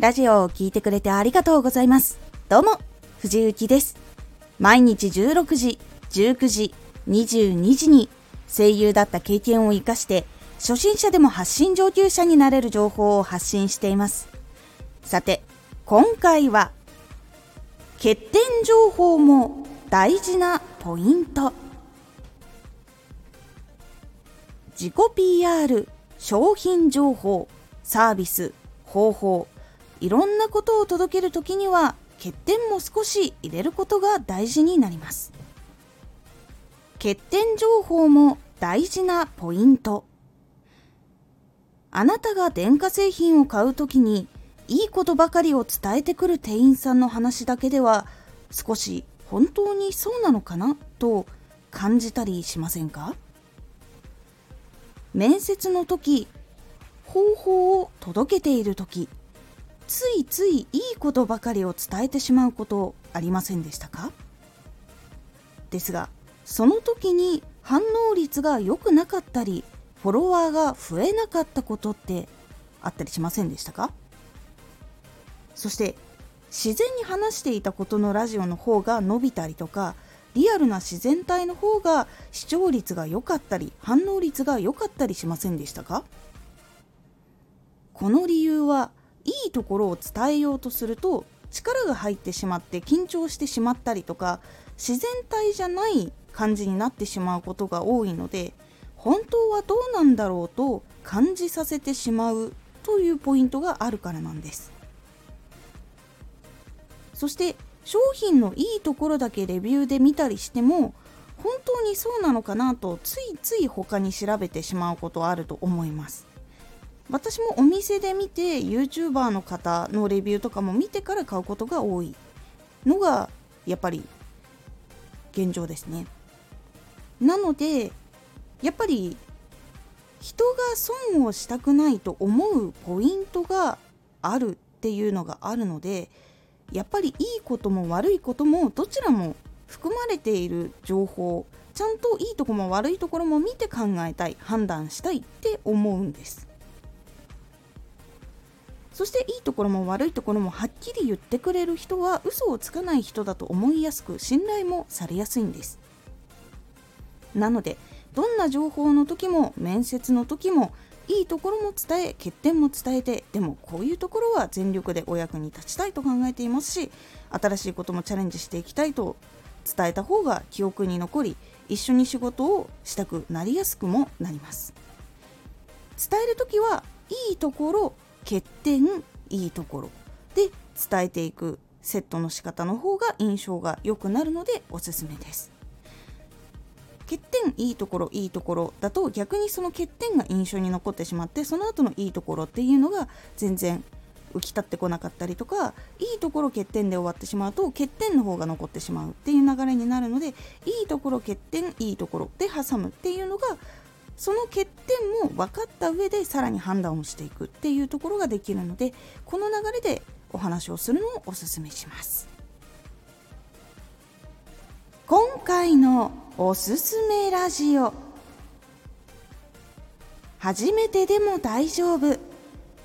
ラジオを聴いてくれてありがとうございます。どうも、藤幸です。毎日16時、19時、22時に声優だった経験を活かして初心者でも発信上級者になれる情報を発信しています。さて、今回は欠点情報も大事なポイント自己 PR 商品情報サービス方法いろんなことを届けるときには欠点も少し入れることが大事になります。欠点情報も大事なポイント。あなたが電化製品を買うときにいいことばかりを伝えてくる店員さんの話だけでは少し本当にそうなのかなと感じたりしませんか？面接の時方法を届けている時ついついいいことばかりを伝えてしまうことありませんでしたか？ですがその時に反応率が良くなかったりフォロワーが増えなかったことってあったりしませんでしたか？そして自然に話していたことのラジオの方が伸びたりとかリアルな自然体の方が視聴率が良かったり反応率が良かったりしませんでしたか？この理由はいいところを伝えようとすると力が入ってしまって緊張してしまったりとか自然体じゃない感じになってしまうことが多いので本当はどうなんだろうと感じさせてしまうというポイントがあるからなんです。そして商品のいいところだけレビューで見たりしても本当にそうなのかなとついつい他に調べてしまうことあると思います。私もお店で見て YouTuber の方のレビューとかも見てから買うことが多いのがやっぱり現状ですね。なのでやっぱり人が損をしたくないと思うポイントがあるっていうのがあるのでやっぱりいいことも悪いこともどちらも含まれている情報ちゃんといいとこも悪いところも見て考えたい判断したいって思うんです。そしていいところも悪いところもはっきり言ってくれる人は嘘をつかない人だと思いやすく信頼もされやすいんです。なのでどんな情報の時も面接の時もいいところも伝え欠点も伝えてでもこういうところは全力でお役に立ちたいと考えていますし新しいこともチャレンジしていきたいと伝えた方が記憶に残り一緒に仕事をしたくなりやすくもなります。伝える時はいいところ欠点いいところ。で伝えていくセットの仕方の方が印象が良くなるのでおすすめです。欠点いいところいいところだと逆にその欠点が印象に残ってしまってその後のいいところっていうのが全然浮き立ってこなかったりとかいいところ欠点で終わってしまうと欠点の方が残ってしまうっていう流れになるのでいいところ欠点いいところで挟むっていうのがその欠点も分かった上でさらに判断をしていくっていうところができるのでこの流れでお話をするのをおすすめします。今回のおすすめラジオ初めてでも大丈夫。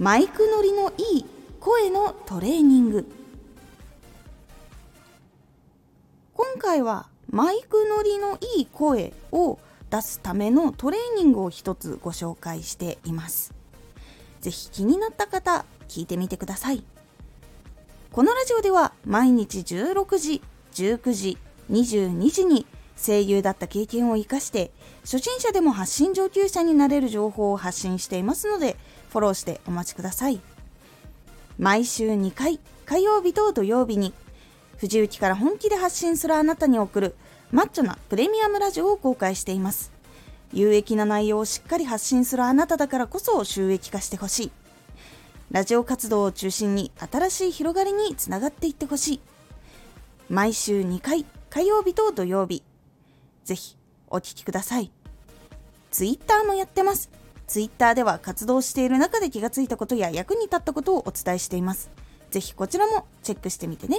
マイク乗りのいい声のトレーニング。今回はマイク乗りのいい声を出すためのトレーニングを一つご紹介しています。ぜひ気になった方、聞いてみてください。このラジオでは毎日16時、19時、22時に声優だった経験を活かして初心者でも発信上級者になれる情報を発信していますのでフォローしてお待ちください。毎週2回、火曜日と土曜日に藤雪から本気で発信するあなたに送るマッチョなプレミアムラジオを公開しています。有益な内容をしっかり発信するあなただからこそ収益化してほしい。ラジオ活動を中心に新しい広がりにつながっていってほしい。毎週2回、火曜日と土曜日。ぜひお聴きください。ツイッターもやってます。ツイッターでは活動している中で気がついたことや役に立ったことをお伝えしています。ぜひこちらもチェックしてみてね。